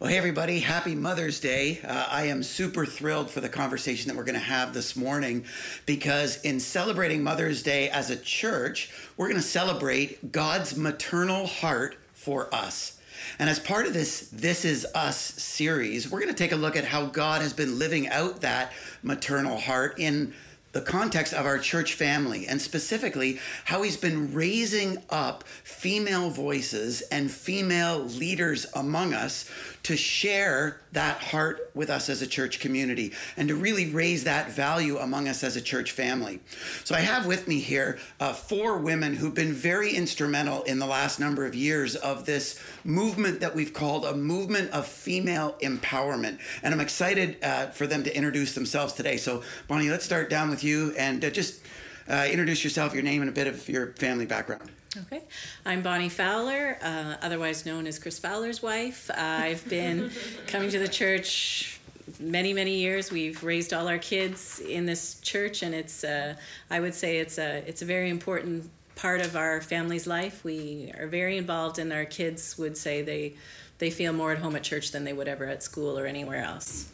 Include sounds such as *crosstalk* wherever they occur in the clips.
Well, hey, everybody, happy Mother's Day. Uh, I am super thrilled for the conversation that we're going to have this morning because, in celebrating Mother's Day as a church, we're going to celebrate God's maternal heart for us. And as part of this This Is Us series, we're going to take a look at how God has been living out that maternal heart in the context of our church family and specifically how he's been raising up female voices and female leaders among us to share that heart with us as a church community and to really raise that value among us as a church family. So I have with me here uh, four women who've been very instrumental in the last number of years of this movement that we've called a movement of female empowerment. And I'm excited uh, for them to introduce themselves today. So, Bonnie, let's start down with you and uh, just uh, introduce yourself, your name, and a bit of your family background. Okay, I'm Bonnie Fowler, uh, otherwise known as Chris Fowler's wife. Uh, I've been *laughs* coming to the church many, many years. We've raised all our kids in this church, and it's uh, I would say it's a it's a very important part of our family's life. We are very involved, and our kids would say they they feel more at home at church than they would ever at school or anywhere else.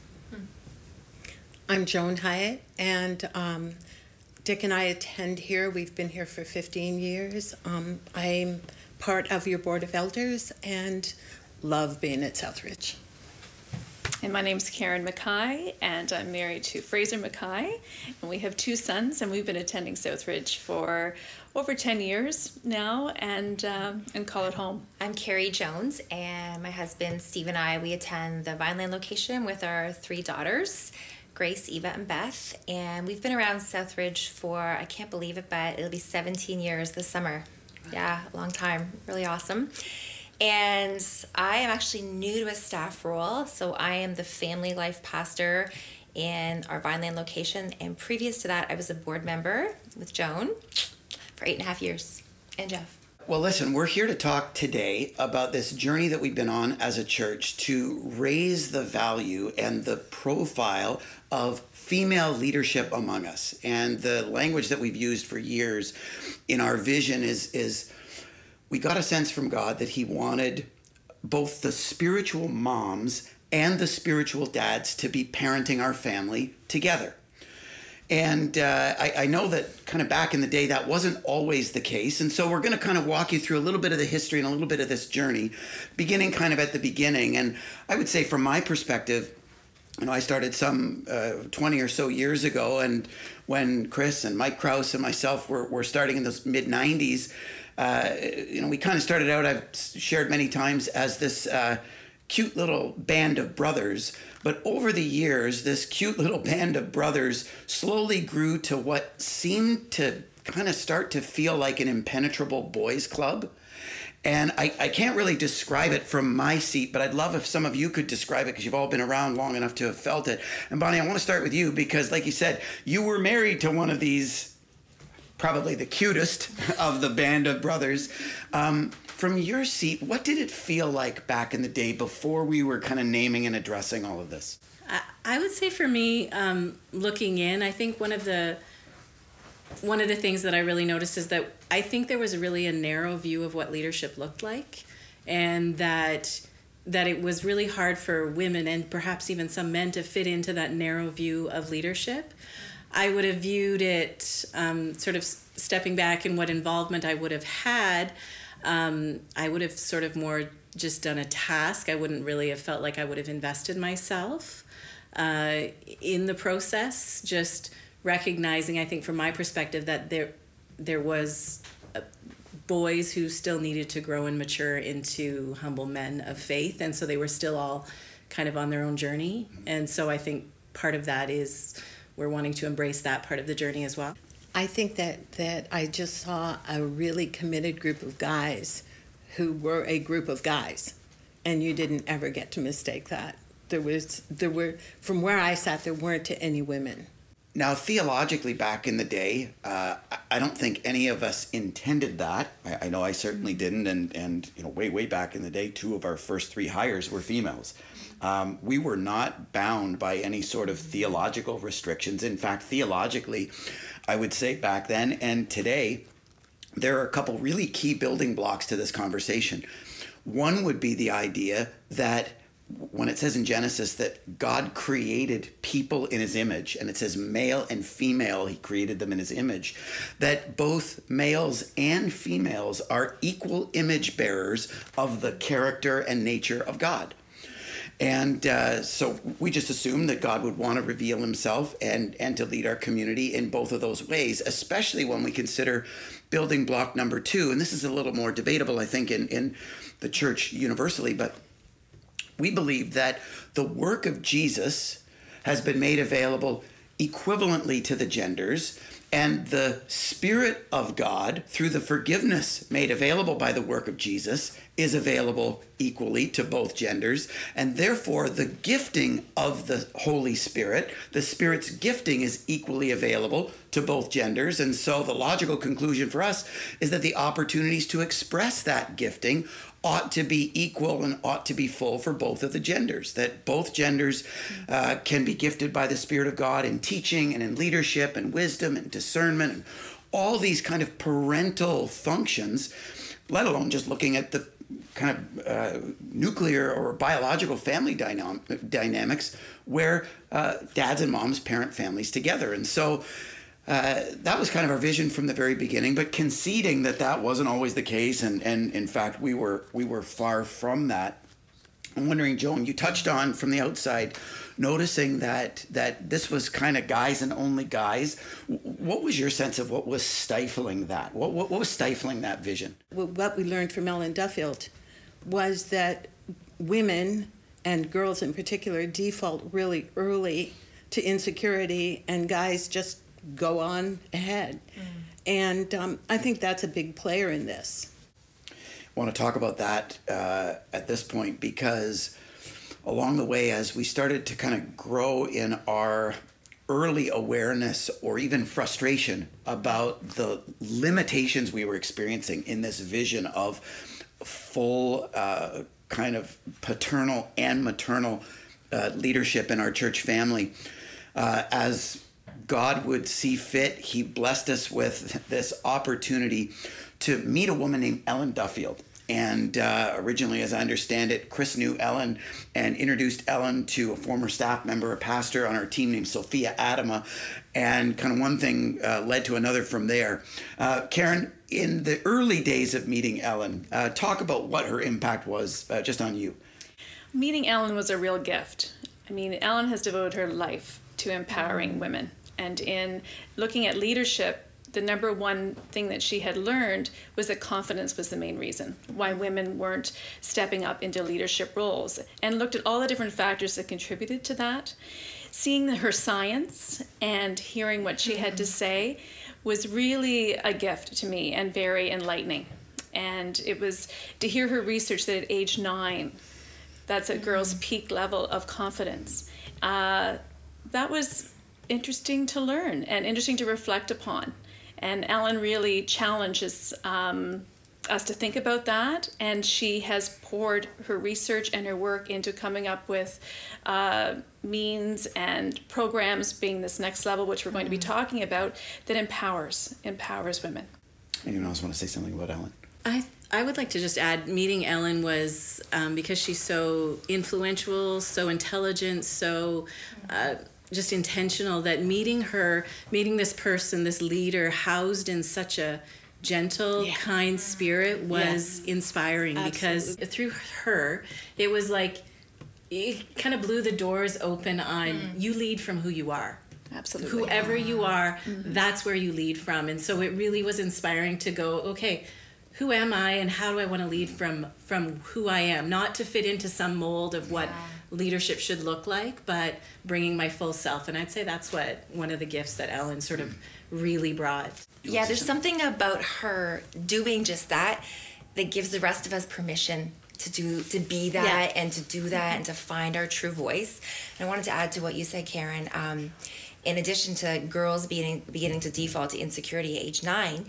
I'm Joan Hyatt, and um, Dick and I attend here. We've been here for 15 years. Um, I'm part of your board of elders and love being at Southridge. And my name's Karen Mackay, and I'm married to Fraser Mackay, and we have two sons, and we've been attending Southridge for over 10 years now, and um, and call it home. I'm Carrie Jones, and my husband Steve and I we attend the Vineland location with our three daughters. Grace, Eva, and Beth. And we've been around Southridge for, I can't believe it, but it'll be 17 years this summer. Yeah, a long time. Really awesome. And I am actually new to a staff role. So I am the family life pastor in our Vineland location. And previous to that, I was a board member with Joan for eight and a half years. And Jeff. Well, listen, we're here to talk today about this journey that we've been on as a church to raise the value and the profile of female leadership among us. And the language that we've used for years in our vision is, is we got a sense from God that He wanted both the spiritual moms and the spiritual dads to be parenting our family together. And uh, I, I, know that kind of back in the day, that wasn't always the case. And so we're going to kind of walk you through a little bit of the history and a little bit of this journey, beginning kind of at the beginning. And I would say, from my perspective, you know, I started some uh, 20 or so years ago. And when Chris and Mike Kraus and myself were, were starting in the mid 90s, uh, you know, we kind of started out, I've shared many times, as this uh, cute little band of brothers. But over the years, this cute *laughs* little band of brothers slowly grew to what seemed to kind of start to feel like an impenetrable boys' club. And I, I can't really describe it from my seat, but I'd love if some of you could describe it because you've all been around long enough to have felt it. And Bonnie, I want to start with you because, like you said, you were married to one of these, probably the cutest *laughs* of the band of brothers. Um, from your seat, what did it feel like back in the day before we were kind of naming and addressing all of this? I would say for me, um, looking in, I think one of the one of the things that I really noticed is that I think there was really a narrow view of what leadership looked like, and that that it was really hard for women and perhaps even some men to fit into that narrow view of leadership. I would have viewed it um, sort of stepping back in what involvement I would have had um, I would have sort of more just done a task. I wouldn't really have felt like I would have invested myself uh, in the process. Just recognizing, I think, from my perspective, that there there was uh, boys who still needed to grow and mature into humble men of faith, and so they were still all kind of on their own journey. And so I think part of that is we're wanting to embrace that part of the journey as well. I think that, that I just saw a really committed group of guys who were a group of guys, and you didn't ever get to mistake that. There was there were from where I sat, there weren't any women. Now, theologically, back in the day, uh, I don't think any of us intended that. I, I, know I certainly didn't, and and you know, way way back in the day, two of our first three hires were females. Um, we were not bound by any sort of theological restrictions. In fact, theologically, I would say back then and today, there are a couple really key building blocks to this conversation. One would be the idea that when it says in Genesis that God created people in his image, and it says male and female, he created them in his image, that both males and females are equal image bearers of the character and nature of God. And uh, so we just assumed that God would want to reveal himself and, and to lead our community in both of those ways, especially when we consider building block number two. And this is a little more debatable, I think, in, in the church universally, but we believe that the work of Jesus has been made available equivalently to the genders and the Spirit of God, through the forgiveness made available by the work of Jesus, is available equally to both genders. And therefore, the gifting of the Holy Spirit, the Spirit's gifting, is equally available to both genders. And so, the logical conclusion for us is that the opportunities to express that gifting ought to be equal and ought to be full for both of the genders. That both genders uh, can be gifted by the Spirit of God in teaching and in leadership and wisdom and discernment and all these kind of parental functions, let alone just looking at the kind of uh, nuclear or biological family dynam- dynamics where uh, dads and moms parent families together. And so uh, that was kind of our vision from the very beginning, but conceding that that wasn't always the case, and, and in fact we were we were far from that. I'm wondering, Joan, you touched on from the outside, noticing that that this was kind of guys and only guys. What was your sense of what was stifling that? What what, what was stifling that vision? What we learned from Ellen Duffield was that women and girls in particular default really early to insecurity, and guys just go on ahead. Mm. And um, I think that's a big player in this. I want to talk about that uh, at this point because along the way, as we started to kind of grow in our early awareness or even frustration about the limitations we were experiencing in this vision of full uh, kind of paternal and maternal uh, leadership in our church family. Uh, as God would see fit, He blessed us with this opportunity to meet a woman named Ellen Duffield. And uh, originally, as I understand it, Chris knew Ellen and introduced Ellen to a former staff member, a pastor on our team named Sophia Adama. And kind of one thing uh, led to another from there. Uh, Karen, in the early days of meeting Ellen, uh, talk about what her impact was uh, just on you. Meeting Ellen was a real gift. I mean, Ellen has devoted her life to empowering women and in looking at leadership the number one thing that she had learned was that confidence was the main reason why women weren't stepping up into leadership roles and looked at all the different factors that contributed to that. Seeing her science and hearing what she had to say was really a gift to me and very enlightening. And it was to hear her research that at age nine that's a girl's mm-hmm. peak level of confidence uh, that was interesting to learn and interesting to reflect upon. And Ellen really challenges um, us to think about that, and she has poured her research and her work into coming up with uh, means and programs, being this next level, which we're going to be mm-hmm. talking about, that empowers empowers women. Anyone else want to say something about Ellen? I I would like to just add, meeting Ellen was um, because she's so influential, so intelligent, so. Uh, just intentional that meeting her, meeting this person, this leader housed in such a gentle, yeah. kind spirit was inspiring Absolutely. because through her, it was like it kind of blew the doors open on mm. you lead from who you are. Absolutely. Whoever you are, mm-hmm. that's where you lead from. And so it really was inspiring to go, okay, who am I and how do I want to lead from from who I am, not to fit into some mold of what yeah leadership should look like, but bringing my full self. And I'd say that's what one of the gifts that Ellen sort of really brought. Yeah, there's something about her doing just that that gives the rest of us permission to do to be that yeah. and to do that and to find our true voice. And I wanted to add to what you said, Karen. Um, in addition to girls beginning beginning to default to insecurity at age nine,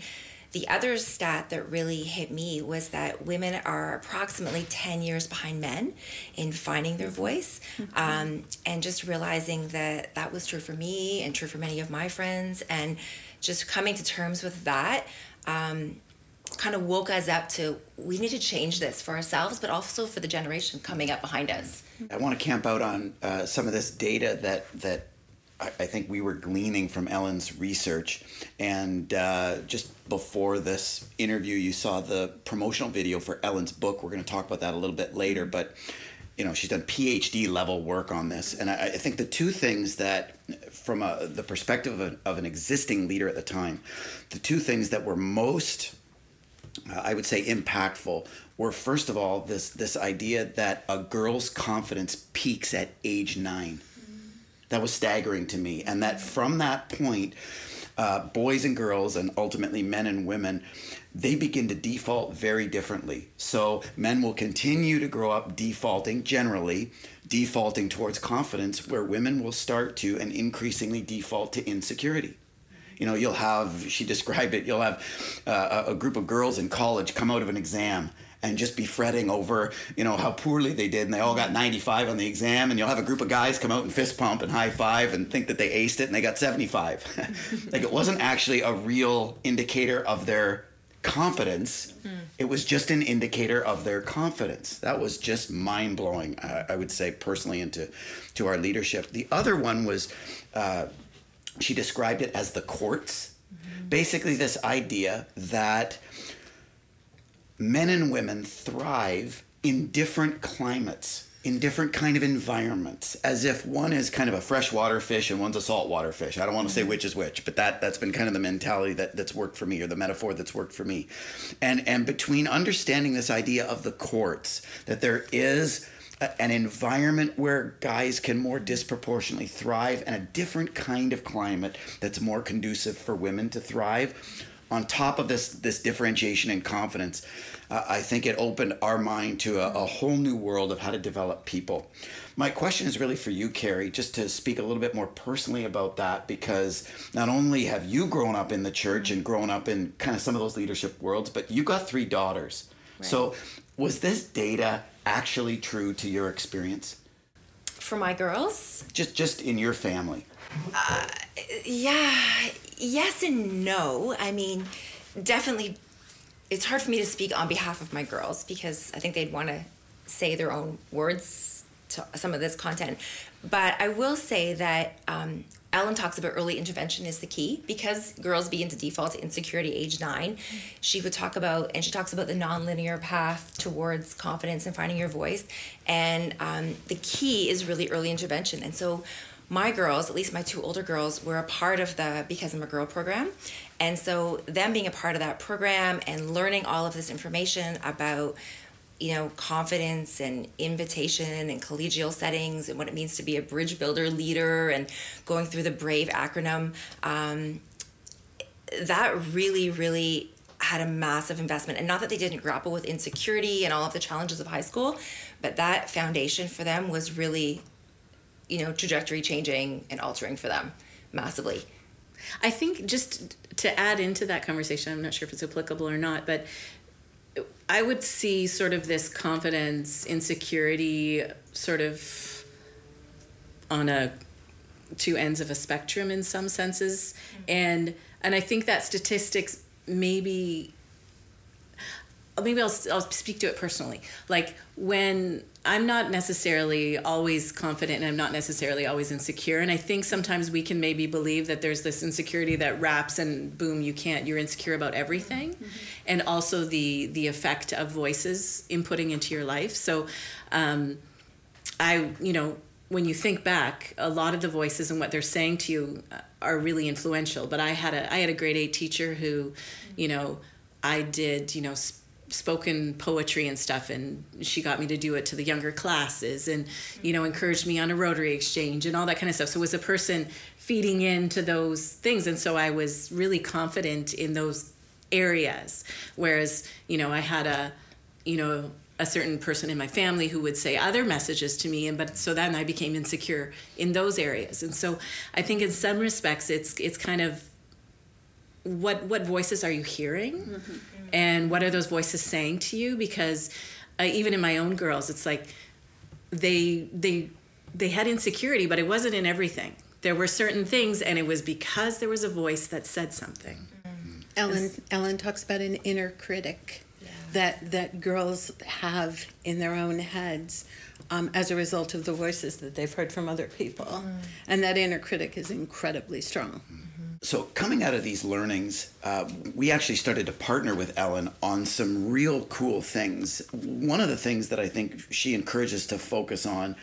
the other stat that really hit me was that women are approximately 10 years behind men in finding their voice. Mm-hmm. Um, and just realizing that that was true for me and true for many of my friends, and just coming to terms with that. Um, kind of woke us up to we need to change this for ourselves, but also for the generation coming up behind us. I want to camp out on uh, some of this data that that I, think we were gleaning from Ellen's research, and uh, just before this interview, you saw the promotional video for Ellen's book. We're going to talk about that a little bit later, but you know she's done PhD level work on this, and I, I think the two things that, from a, the perspective of, of an existing leader at the time, the two things that were most uh, I would say impactful were first of all this this idea that a girl's confidence peaks at age 9 That was staggering to me, and that from that point, uh, boys and girls, and ultimately men and women, they begin to default very differently. So men will continue to grow up defaulting generally, defaulting towards confidence, where women will start to and increasingly default to insecurity you know you'll have she described it you'll have uh, a group of girls in college come out of an exam and just be fretting over you know how poorly they did and they all got 95 on the exam and you'll have a group of guys come out and fist pump and high five and think that they aced it and they got 75 *laughs* like it wasn't actually a real indicator of their confidence mm. it was just an indicator of their confidence that was just mind-blowing uh, i would say personally into to our leadership the other one was uh, she described it as the courts. Mm-hmm. Basically, this idea that men and women thrive in different climates in different kind of environments as if one is kind of a freshwater fish and one's a saltwater fish i don't want to say mm-hmm. which is which but that that's been kind of the mentality that that's worked for me or the metaphor that's worked for me and and between understanding this idea of the courts that there is an environment where guys can more disproportionately thrive and a different kind of climate that's more conducive for women to thrive on top of this this differentiation and confidence uh, i think it opened our mind to a, a, whole new world of how to develop people my question is really for you carrie just to speak a little bit more personally about that because not only have you grown up in the church and grown up in kind of some of those leadership worlds but you got three daughters right. so was this data actually true to your experience? For my girls? Just just in your family. Uh, yeah, yes and no. I mean, definitely it's hard for me to speak on behalf of my girls because I think they'd want to say their own words to some of this content. But I will say that um, Ellen talks about early intervention is the key because girls begin to default to insecurity age nine. She would talk about, and she talks about the nonlinear path towards confidence and finding your voice. And um, the key is really early intervention. And so my girls, at least my two older girls, were a part of the Because I'm a Girl program. And so, them being a part of that program and learning all of this information about you know, confidence and invitation and collegial settings and what it means to be a bridge builder leader and going through the BRAVE acronym. Um, that really, really had a massive investment. And not that they didn't grapple with insecurity and all of the challenges of high school, but that foundation for them was really, you know, trajectory changing and altering for them massively. I think just to add into that conversation, I'm not sure if it's applicable or not, but I would see sort of this confidence, insecurity, sort of on a two ends of a spectrum in some senses, mm-hmm. and and I think that statistics maybe maybe I'll, I'll speak to it personally. Like when I'm not necessarily always confident and I'm not necessarily always insecure. And I think sometimes we can maybe believe that there's this insecurity that wraps and boom, you can't, you're insecure about everything. Mm-hmm. And also the, the effect of voices inputting into your life. So, um, I, you know, when you think back, a lot of the voices and what they're saying to you uh, are really influential. But I had a, I had a grade eight teacher who, you know, I did, you know, spoken poetry and stuff and she got me to do it to the younger classes and you know encouraged me on a rotary exchange and all that kind of stuff. So it was a person feeding into those things. And so i was really confident in those areas. Whereas you know i had a you know a certain person in my family who would say other messages to me and but so then i became insecure in those areas. And so i think in some respects it's it's kind of what what voices are you hearing mm-hmm. and what are those voices saying to you because uh, even in my own girls it's like they they they had insecurity but it wasn't in everything there were certain things and it was because there was a voice that said something mm-hmm. Ellen Ellen talks about an inner critic that that girls have in their own heads um, as a result of the voices that they've heard from other people, Mm. and that inner critic is incredibly strong. So, coming out of these learnings, uh, we actually started to partner with Ellen on some real cool things. One of the things that I think she encouraged us to focus on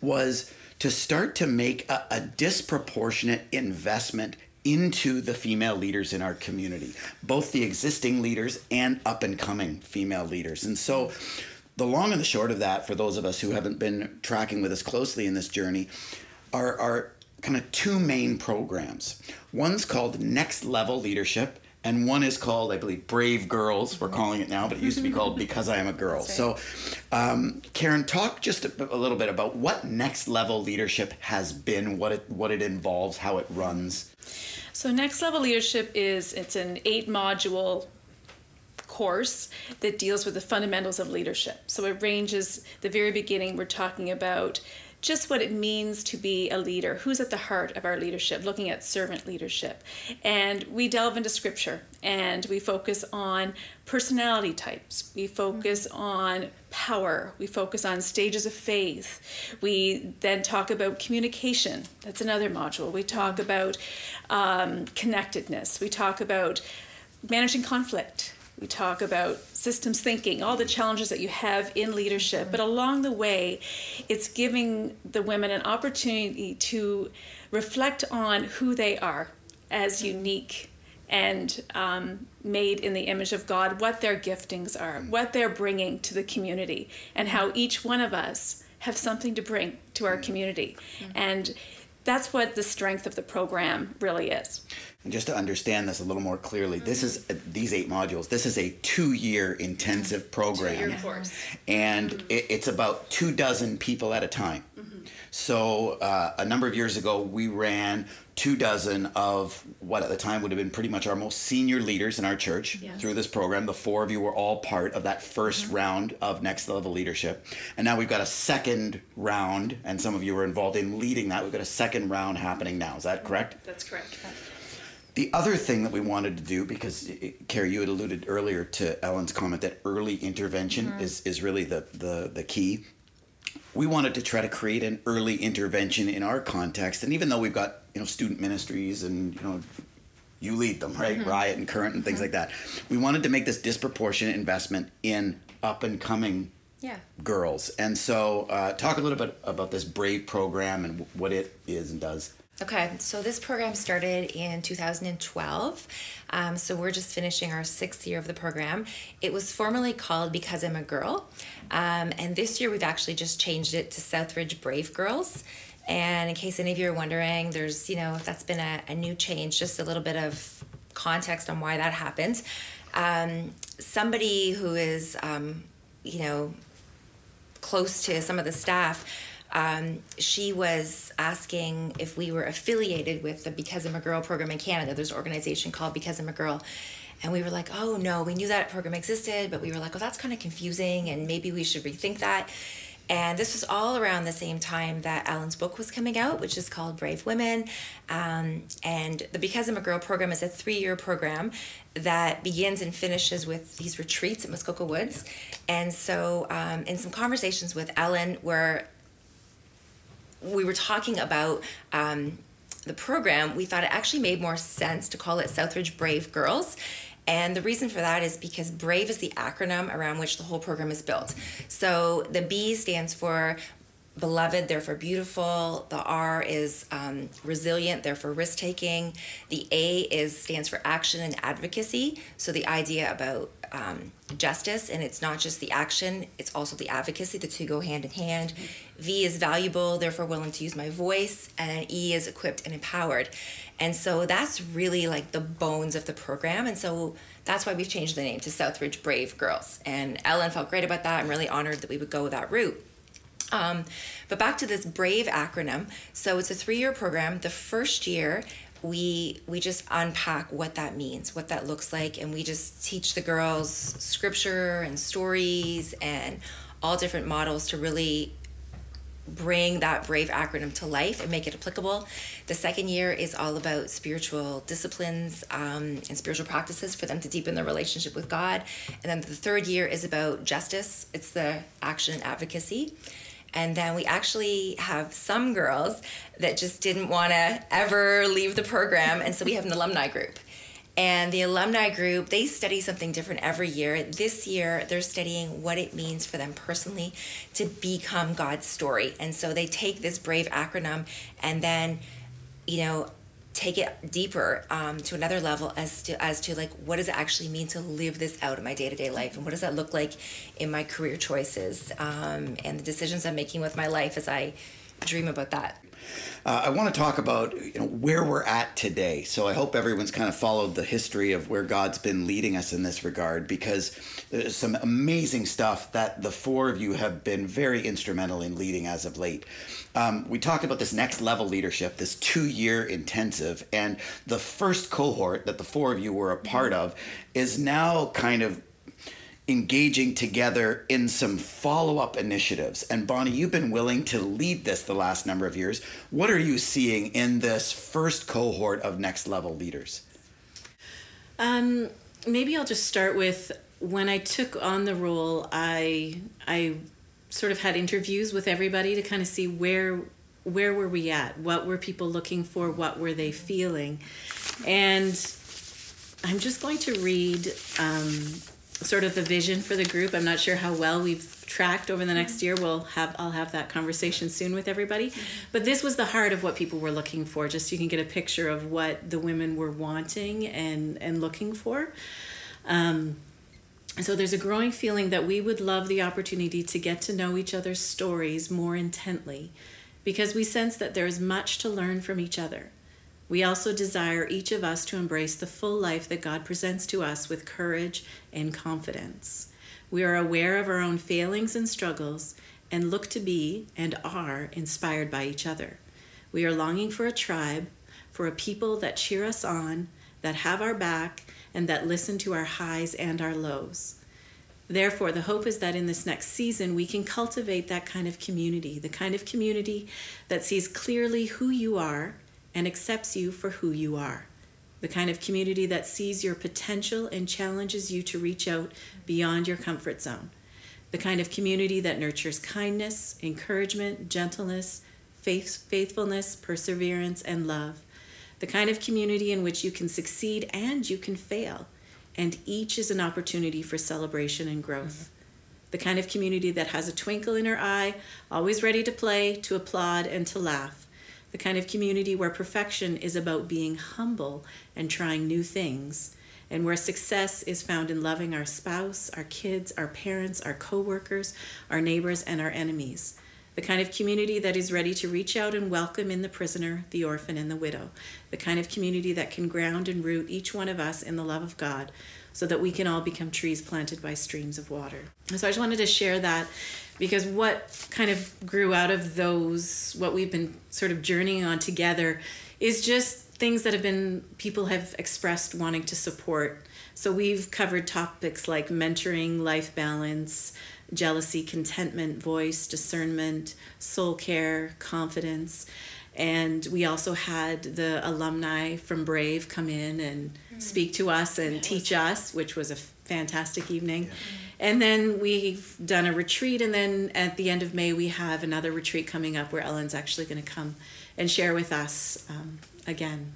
was to start to make a, a disproportionate investment into the female leaders in our community, both the existing leaders and up and coming female leaders. And so, the long and the short of that, for those of us who haven't been tracking with us closely in this journey, are kind of two main programs. One's called Next Level Leadership, and one is called, I believe, Brave Girls. We're calling it now, but it used to be called Because I Am a Girl. So, um, Karen, talk just a, a little bit about what Next Level Leadership has been, what it what it involves, how it runs. So next level leadership is it's an eight module course that deals with the fundamentals of leadership. So it ranges the very beginning we're talking about just what it means to be a leader, who's at the heart of our leadership, looking at servant leadership. And we delve into scripture and we focus on personality types. We focus on power. We focus on stages of faith. We then talk about communication. That's another module. We talk about um, connectedness. We talk about managing conflict. We talk about systems thinking, all the challenges that you have in leadership. But along the way, it's giving the women an opportunity to reflect on who they are as unique and um, made in the image of God, what their giftings are, what they're bringing to the community, and how each one of us have something to bring to our community. And that's what the strength of the program really is. And just to understand this a little more clearly, this is uh, these eight modules. This is a two-year intensive program, Two-year course. and it, it's about two dozen people at a time. Mm-hmm. So uh, a number of years ago, we ran two dozen of what at the time would have been pretty much our most senior leaders in our church through this program. The four of you were all part of that 1st round of next level leadership, and now we've got a second round, and some of you were involved in leading that. We've got a second round happening now. Is that correct? That's correct. The other thing that we wanted to do, because eh, Carrie, you had alluded earlier to Ellen's comment that early intervention is, is really the, the, the key. We wanted to try to create an early intervention in our context, and even though we've got you know student ministries and you know you lead them right, Riot and Current and things like that, we wanted to make this disproportionate investment in up and coming Yeah. girls. And so, uh, talk a little bit about this Brave program and what it is and does. Okay, so this program started in 2012. Um, so we're just finishing our sixth year of the program. It was formerly called Because I'm a Girl. Um, and this year we've actually just changed it to Southridge Brave Girls. And in case any of you are wondering, there's, you know, that's been a, a new change, just a little bit of context on why that happened. Um, somebody who is, um, you know, close to some of the staff, um, she was asking if we were affiliated with the Because I'm a Girl program in Canada. There's an organization called Because I'm a Girl. And we were like, oh no, we knew that program existed, but we were like, oh, that's kind of confusing and maybe we should rethink that. And this was all around the same time that Ellen's book was coming out, which is called Brave Women. Um, and the Because I'm a Girl program is a three year program that begins and finishes with these retreats at Muskoka Woods. And so, um, in some conversations with Ellen, where we were talking about um, the program, we thought it actually made more sense to call it Southridge Brave Girls. And the reason for that is because BRAVE is the acronym around which the whole program is built. So the B stands for beloved, therefore beautiful. The R is um, resilient, therefore risk taking. The A is stands for action and advocacy. So the idea about um, justice, and it's not just the action; it's also the advocacy. The two go hand in hand. V is valuable, therefore willing to use my voice, and E is equipped and empowered. And so that's really like the bones of the program. And so that's why we've changed the name to Southridge Brave Girls. And Ellen felt great about that. I'm really honored that we would go that route. Um, but back to this BRAVE acronym. So it's a three-year program. The first year, we we just unpack what that means, what that looks like, and we just teach the girls scripture and stories and all different models to really bring that brave acronym to life and make it applicable. The second year is all about spiritual disciplines um, and spiritual practices for them to deepen their relationship with God. And then the third year is about justice. It's the action and advocacy. And then we actually have some girls that just didn't want to ever leave the program. And so we have an alumni group. And the alumni group, they study something different every year. This year, they're studying what it means for them personally to become God's story. And so they take this BRAVE acronym and then, you know, take it deeper um, to another level as to as to like what does it actually mean to live this out in my day-to-day life? And what does that look like in my career choices? Um, and the decisions i'm making with my life as i dream about that uh, I want to talk about you know where we're at today. So I hope everyone's kind of followed the history of where God's been leading us in this regard because there's some amazing stuff that the four of you have been very instrumental in leading as of late. Um, we talked about this next level leadership, this two year intensive, and the first cohort that the four of you were a part of is now kind of engaging together in some follow up initiatives. And Bonnie, you've been willing to lead this the last number of years. What are you seeing in this first cohort of next level leaders? Um, maybe I'll just start with when I took on the role, I I sort of had interviews with everybody to kind of see where where were we at, what were people looking for, what were they feeling, and I'm just going to read um, sort of the vision for the group. I'm not sure how well we've tracked over the next year. We'll have I'll have that conversation soon with everybody. But this was the heart of what people were looking for. Just so you can get a picture of what the women were wanting and and looking for. Um, so there's a growing feeling that we would love the opportunity to get to know each other's stories more intently because we sense that there is much to learn from each other. We also desire each of us to embrace the full life that God presents to us with courage and confidence. We are aware of our own failings and struggles and look to be and are inspired by each other. We are longing for a tribe, for a people that cheer us on, that have our back, and that listen to our highs and our lows. Therefore, the hope is that in this next season, we can cultivate that kind of community, the kind of community that sees clearly who you are and accepts you for who you are. The kind of community that sees your potential and challenges you to reach out beyond your comfort zone. The kind of community that nurtures kindness, encouragement, gentleness, faith, faithfulness, perseverance, and love. The kind of community in which you can succeed and you can fail, and each is an opportunity for celebration and growth. The kind of community that has a twinkle in her eye, always ready to play, to applaud, and to laugh the kind of community where perfection is about being humble and trying new things, and where success is found in loving our spouse, our kids, our parents, our coworkers, our neighbors, and our enemies. The kind of community that is ready to reach out and welcome in the prisoner, the orphan, and the widow. The kind of community that can ground and root each one of us in the love of God so that we can all become trees planted by streams of water. So I just wanted to share that because what kind of grew out of those, what we've been sort of journeying on together, is just things that have been people have expressed wanting to support. So we've covered topics like mentoring, life balance, jealousy, contentment, voice, discernment, soul care, confidence. And we also had the alumni from Brave come in and mm. speak to us and teach us, which was a fantastic evening. Yeah. And then we've done a retreat, and then at the end of May, we have another retreat coming up where Ellen's actually going to come and share with us um, again.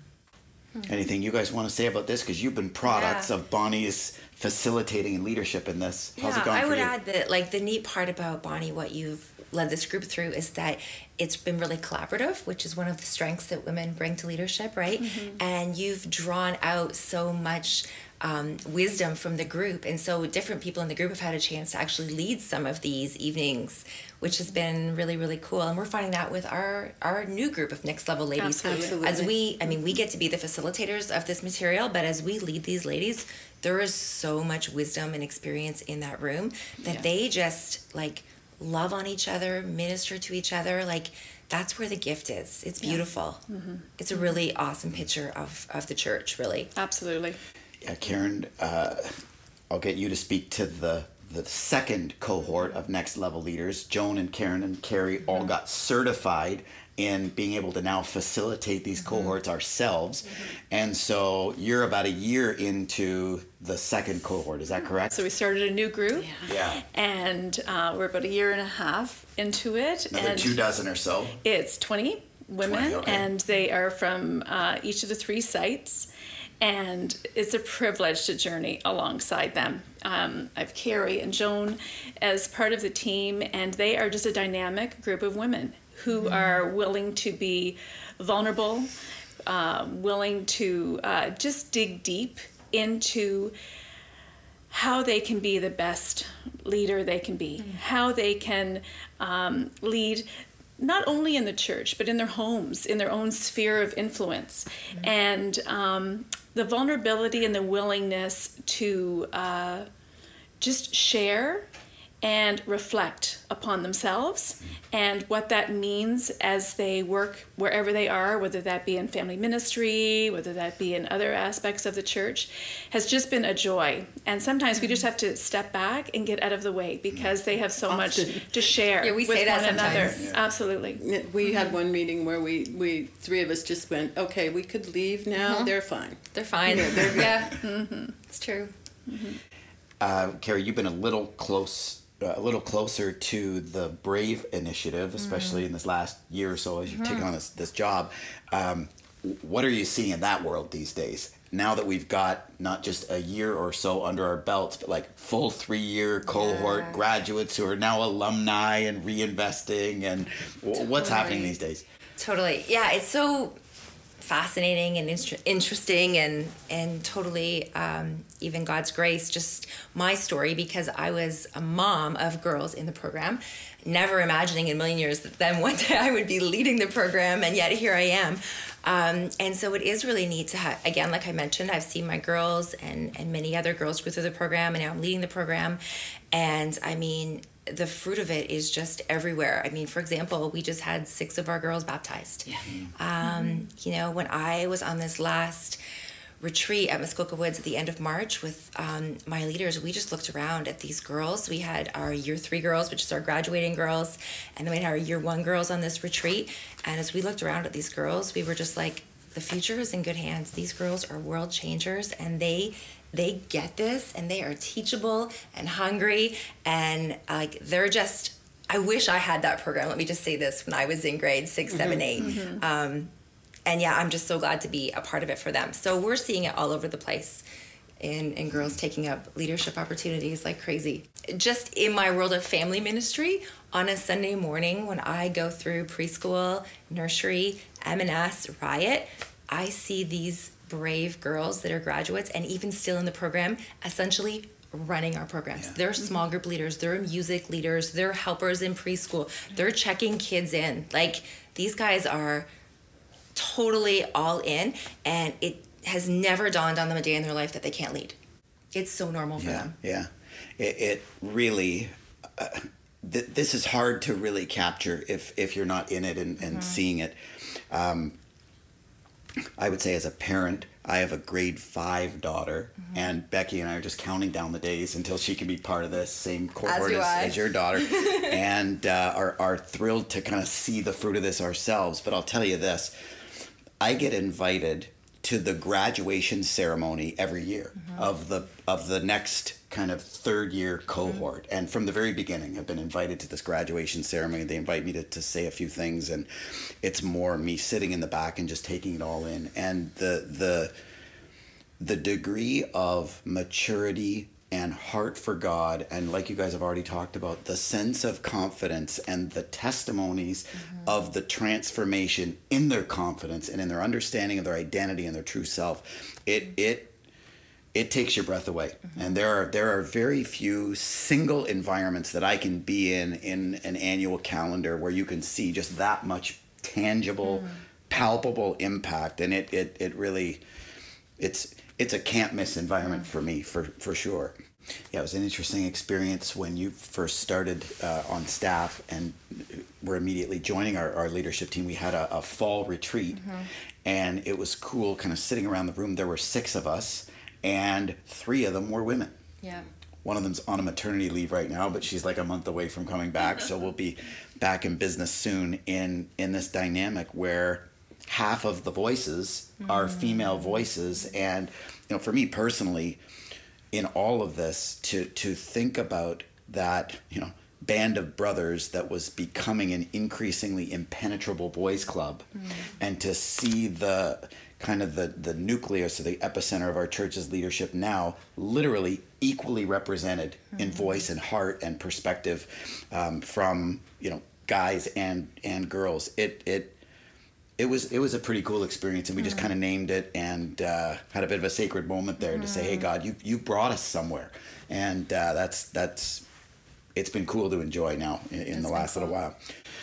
Anything you guys want to say about this? Because you've been products yeah. of Bonnie's facilitating and leadership in this. How's yeah, it going I would you? add that, like, the neat part about Bonnie, what you've led this group through is that it's been really collaborative, which is one of the strengths that women bring to leadership, right? Mm-hmm. And you've drawn out so much um, wisdom from the group. And so different people in the group have had a chance to actually lead some of these evenings, which has been really, really cool. And we're finding that with our, our new group of next level ladies. Absolutely. As we, I mean, we get to be the facilitators of this material, but as we lead these ladies, there is so much wisdom and experience in that room that yeah. they just like love on each other, minister to each other. Like that's where the gift is. It's beautiful. Yeah. Mm-hmm. It's a really awesome picture of, of the church, really. Absolutely. Yeah, Karen, uh, I'll get you to speak to the the second cohort of next level leaders. Joan and Karen and Carrie all got certified in being able to now facilitate these cohorts ourselves. And so you're about a year into the second cohort, is that correct? So we started a new group. Yeah. And uh, we're about a year and a half into it. Another and two dozen or so. It's 20 women, 20, okay. and they are from uh, each of the three sites. And it's a privilege to journey alongside them. Um, I have Carrie and Joan as part of the team, and they are just a dynamic group of women who are willing to be vulnerable, uh, willing to uh, just dig deep into how they can be the best leader they can be, how they can um, lead not only in the church, but in their homes, in their own sphere of influence. And um, the vulnerability and the willingness to uh, just share and reflect upon themselves and what that means as they work wherever they are, whether that be in family ministry, whether that be in other aspects of the church, has just been a joy. And sometimes we just have to step back and get out of the way because they have so much to share Yeah, we with say that one another. sometimes. Absolutely. We had one meeting where we, we three of us just went, okay, we could leave now. Mm-hmm. They're fine. They're fine. *laughs* Yeah, they're good. yeah, it's true. Mm-hmm. Uh, Carrie, you've been a little close, a little closer to the Brave initiative, especially in this last year or so as you've taken on this this job. Um, what are you seeing in that world these days? Now that we've got not just a year or so under our belts, but like full three year cohort Yeah. graduates who are now alumni and reinvesting, and w- what's happening these days? Totally. Yeah, it's so fascinating and inter- interesting and and totally um, even God's grace. Just my story because I was a mom of girls in the program, never imagining in a million years that then one day I would be leading the program, and yet here I am. Um, and so it is really neat to have, again, like I mentioned, I've seen my girls and, and many other girls go through the program, and now I'm leading the program. And I mean, the fruit of it is just everywhere. I mean, for example, we just had six of our girls baptized. Yeah. Um, You know, when I was on this last retreat at Muskoka Woods at the end of March with um, my leaders, we just looked around at these girls. We had our year three girls, which is our graduating girls, and then we had our year one girls on this retreat. And as we looked around at these girls, we were just like, the future is in good hands. These girls are world changers, and they they get this, and they are teachable and hungry, and like they're just. I wish I had that program. Let me just say this: when I was in grade six, mm-hmm. seven, eight, mm-hmm. um, and yeah, I'm just so glad to be a part of it for them. So we're seeing it all over the place. And, and girls mm-hmm. taking up leadership opportunities like crazy. Just in my world of family ministry, on a Sunday morning when I go through preschool, nursery, M&S, Riot, I see these brave girls that are graduates and even still in the program, essentially running our programs. They're small group leaders, they're music leaders, they're helpers in preschool, they're checking kids in. Like these guys are totally all in and it has never dawned on them a day in their life that they can't lead it's so normal for Yeah, them yeah. It, it really. Uh, th- this is hard to really capture if if you're not in it and, and seeing it. Um, I would say as a parent, I have a grade five daughter, and Becky and I are just counting down the days until she can be part of this same cohort do as, as your daughter, *laughs* and uh, are are thrilled to kind of see the fruit of this ourselves. But I'll tell you this: I get invited to the graduation ceremony every year mm-hmm. of the of the next kind of third year cohort. Mm-hmm. And from the very beginning i've been invited to this graduation ceremony. They invite me to, to say a few things and it's more me sitting in the back and just taking it all in. And the the the degree of maturity and heart for God, and like you guys have already talked about, the sense of confidence and the testimonies mm-hmm. of the transformation in their confidence and in their understanding of their identity and their true self, it mm-hmm. it it takes your breath away. Mm-hmm. And there are there are very few single environments that I can be in in an annual calendar where you can see just that much tangible, mm. palpable impact, and it it it really it's it's a can't miss environment for me for for sure. Yeah, it was an interesting experience when you first started uh, on staff and were immediately joining our, our leadership team. We had a, a fall retreat, and it was cool, kind of sitting around the room. There were six of us, and three of them were women yeah one of them's on a maternity leave right now, but she's like a month away from coming back. so we'll be *laughs* back in business soon in in this dynamic where half of the voices mm. are female voices, and you know, for me personally, in all of this, to to think about that, you know band of brothers that was becoming an increasingly impenetrable boys club mm. and to see the kind of the the nucleus or the epicenter of our church's leadership now literally equally represented mm-hmm. in voice and heart and perspective um, from you know guys and and girls it it it was it was a pretty cool experience and we mm-hmm. just kind of named it and uh, had a bit of a sacred moment there mm-hmm. to say hey mm-hmm. god you you brought us somewhere and uh, that's that's it's been cool to enjoy now in, in the last cool. little while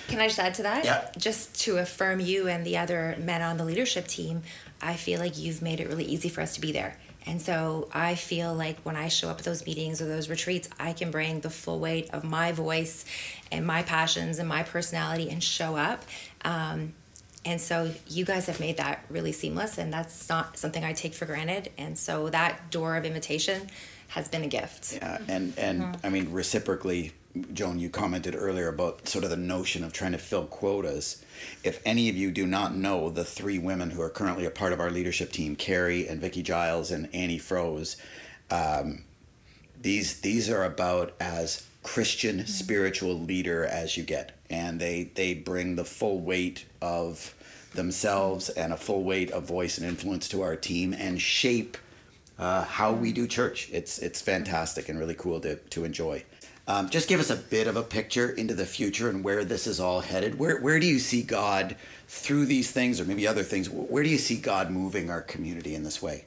can I just add to that? Yeah. Just to affirm you and the other men on the leadership team, I feel like you've made it really easy for us to be there. And so I feel like when I show up at those meetings or those retreats, I can bring the full weight of my voice and my passions and my personality and show up. Um, and so you guys have made that really seamless, and that's not something I take for granted. And so that door of invitation has been a gift. Yeah, and and mm-hmm. I mean reciprocally, Joan, you commented earlier about sort of the notion of trying to fill quotas. If any of you do not know the three women who are currently a part of our leadership team, Carrie and Vicki Giles and Annie Froze, um, these these are about as Christian mm-hmm. spiritual leader as you get, and they they bring the full weight of themselves and a full weight of voice and influence to our team and shape uh, how we do church. It's it's fantastic and really cool to to enjoy. Um, just give us a bit of a picture into the future and where this is all headed. Where where do you see God through these things, or maybe other things? Where do you see God moving our community in this way?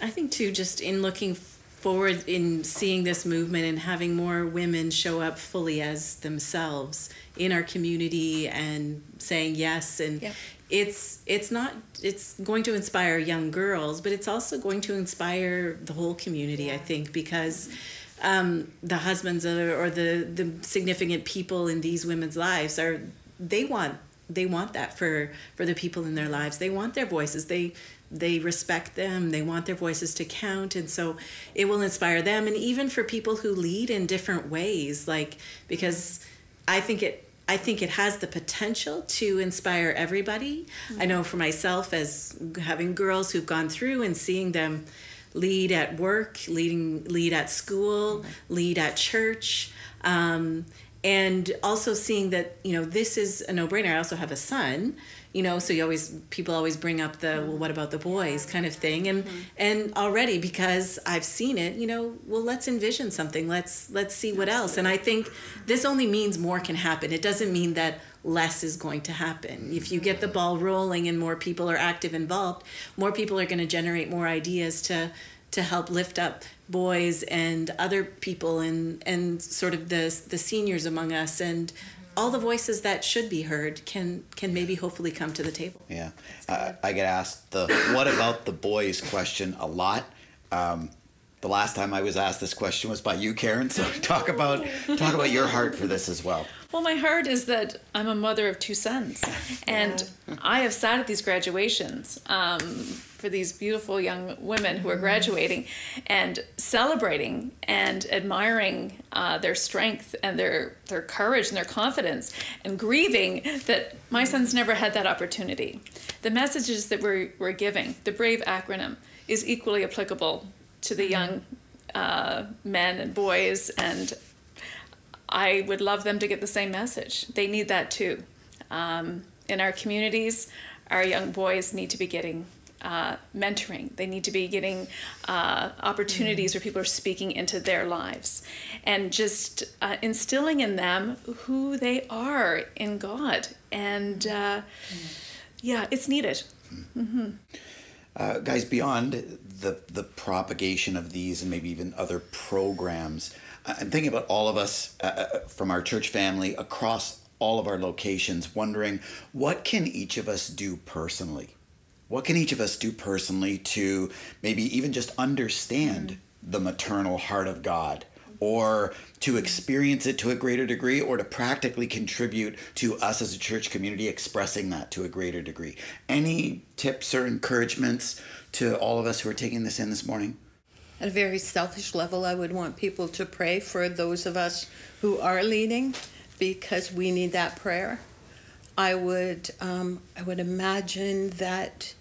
I think too, just in looking forward in seeing this movement and having more women show up fully as themselves in our community and saying yes and yeah. it's it's not it's going to inspire young girls but it's also going to inspire the whole community yeah. i think because um, the husbands or, or the the significant people in these women's lives are they want they want that for for the people in their lives they want their voices they they respect them they want their voices to count and so it will inspire them and even for people who lead in different ways like because i think it I think it has the potential to inspire everybody. Mm-hmm. I know for myself, as having girls who've gone through and seeing them lead at work, leading lead at school, lead at church, um, and also seeing that you know this is a no brainer. I also have a son, you know, so you always people always bring up the well, what about the boys kind of thing, and mm-hmm. and already because I've seen it, you know, well let's envision something. Let's let's see what else. And I think this only means more can happen. It doesn't mean that less is going to happen. If you get the ball rolling and more people are active involved, more people are going to generate more ideas to to help lift up boys and other people and and sort of the the seniors among us and all the voices that should be heard can can maybe hopefully come to the table. Yeah, uh, I get asked the "what about the boys" question a lot. Um, the last time I was asked this question was by you, Karen. So *laughs* talk about talk about your heart for this as well. Well, my heart is that I'm a mother of two sons, *laughs* and yeah. I have sat at these graduations um, for these beautiful young women who are graduating, and celebrating and admiring uh, their strength and their their courage and their confidence, and grieving that my sons never had that opportunity. The messages that we're we're giving, the Brave acronym, is equally applicable to the young uh, men and boys, and I would love them to get the same message. They need that too. Um, in our communities, our young boys need to be getting uh, mentoring. They need to be getting uh, opportunities where people are speaking into their lives and just uh, instilling in them who they are in God. And uh, yeah, it's needed. Mm-hmm. Uh, guys, beyond the the propagation of these and maybe even other programs, I'm thinking about all of us uh, uh, from our church family across all of our locations, wondering what can each of us do personally. What can each of us do personally to maybe even just understand mm-hmm. the maternal heart of God? or to experience it to a greater degree or to practically contribute to us as a church community expressing that to a greater degree. Any tips or encouragements to all of us who are taking this in this morning? At a very selfish level, I would want people to pray for those of us who are leading because we need that prayer. I would, um, I would imagine that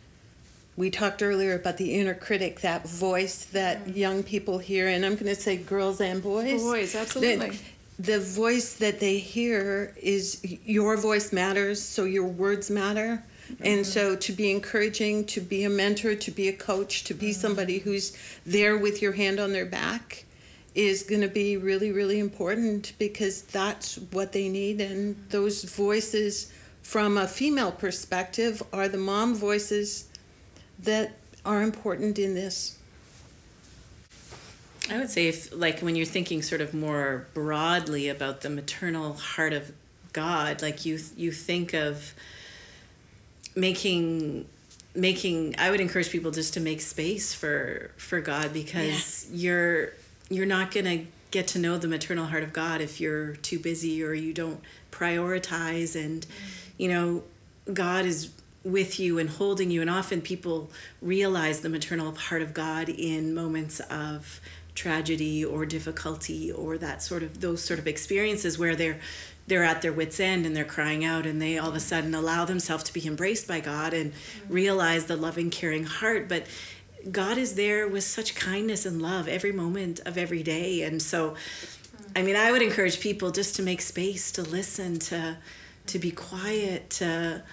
we talked earlier about the inner critic, that voice that young people hear, and I'm going to say girls and boys. Boys, absolutely. That the voice that they hear is your voice matters, so your words matter. And mm-hmm. so to be encouraging, to be a mentor, to be a coach, to be mm-hmm. somebody who's there with your hand on their back is going to be really, really important because that's what they need. And those voices, from a female perspective, are the mom voices that are important in this. I would say if like when you're thinking sort of more broadly about the maternal heart of God, like you you think of making making I would encourage people just to make space for for God because you're you're not going to get to know the maternal heart of God if you're too busy or you don't prioritize and mm. you know God is with you and holding you. And often people realize the maternal heart of God in moments of tragedy or difficulty or that sort of those sort of experiences where they're they're at their wits end and they're crying out and they all of a sudden allow themselves to be embraced by God and mm-hmm. realize the loving caring heart. But God is there with such kindness and love every moment of every day. And so I mean I would encourage people just to make space to listen to to be quiet to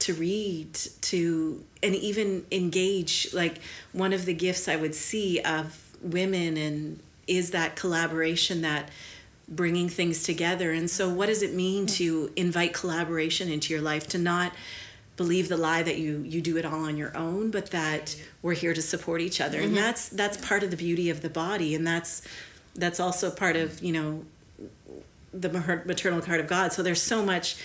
to read to and even engage. Like one of the gifts I would see of women and is that collaboration that bringing things together. And so what does it mean to invite collaboration into your life? To not believe the lie that you you do it all on your own but that we're here to support each other. And mm-hmm. that's that's part of the beauty of the body. And that's that's also part of you know the maternal heart of god. So there's so much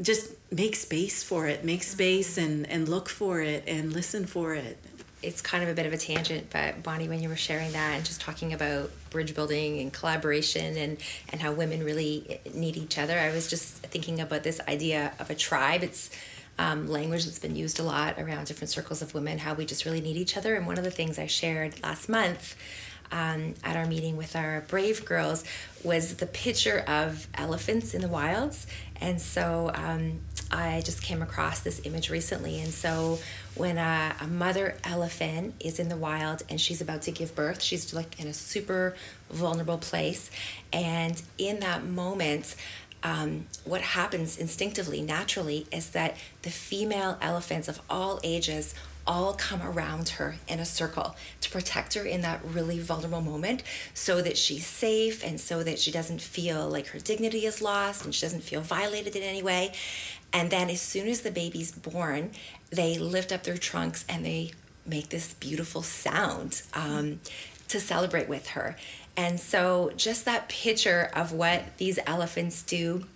just make space for it. Make space and and look for it and listen for it it's kind of a bit of a tangent, but Bonnie, when you were sharing that and just talking about bridge building and collaboration and, and how women really need each other, I was just thinking about this idea of a tribe. It's um, language that's been used a lot around different circles of women, how we just really need each other. And one of the things I shared last month um, at our meeting with our brave girls was the picture of elephants in the wilds. And so um, I just came across this image recently. And so when a, a, mother elephant is in the wild and she's about to give birth, she's like in a super vulnerable place. And in that moment, um, what happens instinctively, naturally, is that the female elephants of all ages all come around her in a circle to protect her in that really vulnerable moment so that she's safe and so that she doesn't feel like her dignity is lost and she doesn't feel violated in any way. And then, as soon as the baby's born, they lift up their trunks and they make this beautiful sound um, to celebrate with her. And so, just that picture of what these elephants do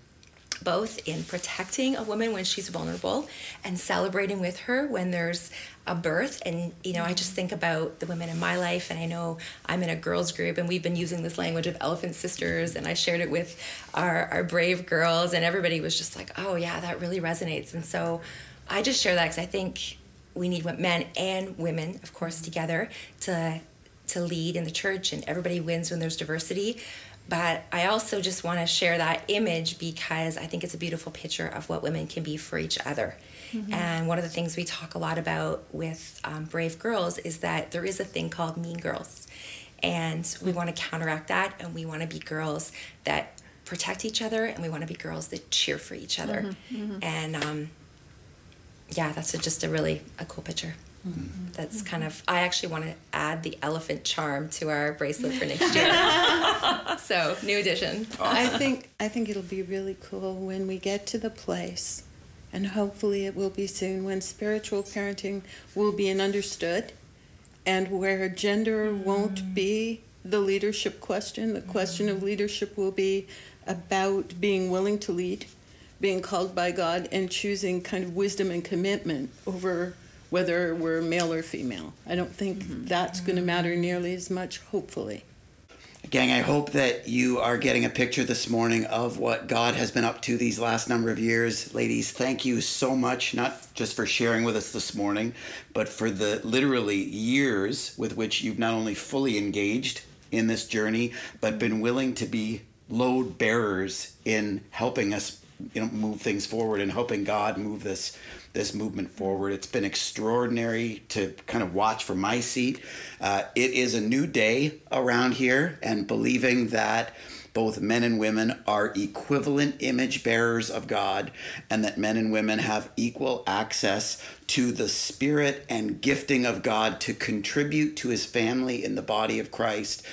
both in protecting a woman when she's vulnerable and celebrating with her when there's a birth. And you know i just think about the women in my life and i know i'm in a girls group and we've been using this language of elephant sisters and i shared it with our, our brave girls and everybody was just like oh yeah that really resonates. And so i just share that because i think we need men and women of course together to to lead in the church and everybody wins when there's diversity but I also just want to share that image because I think it's a beautiful picture of what women can be for each other. Mm-hmm. And one of the things we talk a lot about with um, Brave Girls is that there is a thing called Mean Girls. And we want to counteract that and we want to be girls that protect each other and we want to be girls that cheer for each other. Mm-hmm. Mm-hmm. And um, yeah, that's a, just a really a cool picture. Mm-hmm. That's kind of. I actually want to add the elephant charm to our bracelet for next year. *laughs* so new addition. Awesome. I think I think it'll be really cool when we get to the place, and hopefully it will be soon when spiritual parenting will be an understood, and where gender mm. won't be the leadership question. The question of mm. leadership will be about being willing to lead, being called by God, and choosing kind of wisdom and commitment over whether we're male or female. I don't think mm-hmm. that's going to matter nearly as much, hopefully. Gang, I hope that you are getting a picture this morning of what God has been up to these last number of years. Ladies, thank you so much, not just for sharing with us this morning, but for the literally years with which you've not only fully engaged in this journey, but been willing to be load bearers in helping us you know move things forward and helping God move this this movement forward. It's been extraordinary to kind of watch from my seat. Uh, it is a new day around here, and believing that both men and women are equivalent image bearers of God, and that men and women have equal access to the spirit and gifting of God to contribute to his family in the body of Christ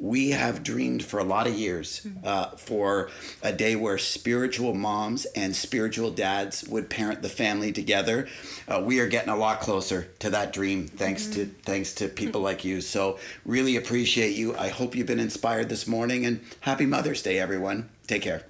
we have dreamed for a lot of years uh, for a day where spiritual moms and spiritual dads would parent the family together. Uh, we are getting a lot closer to that dream thanks mm-hmm. to thanks to people like you. So really appreciate you. I hope you've been inspired this morning and happy Mother's Day, everyone. Take care.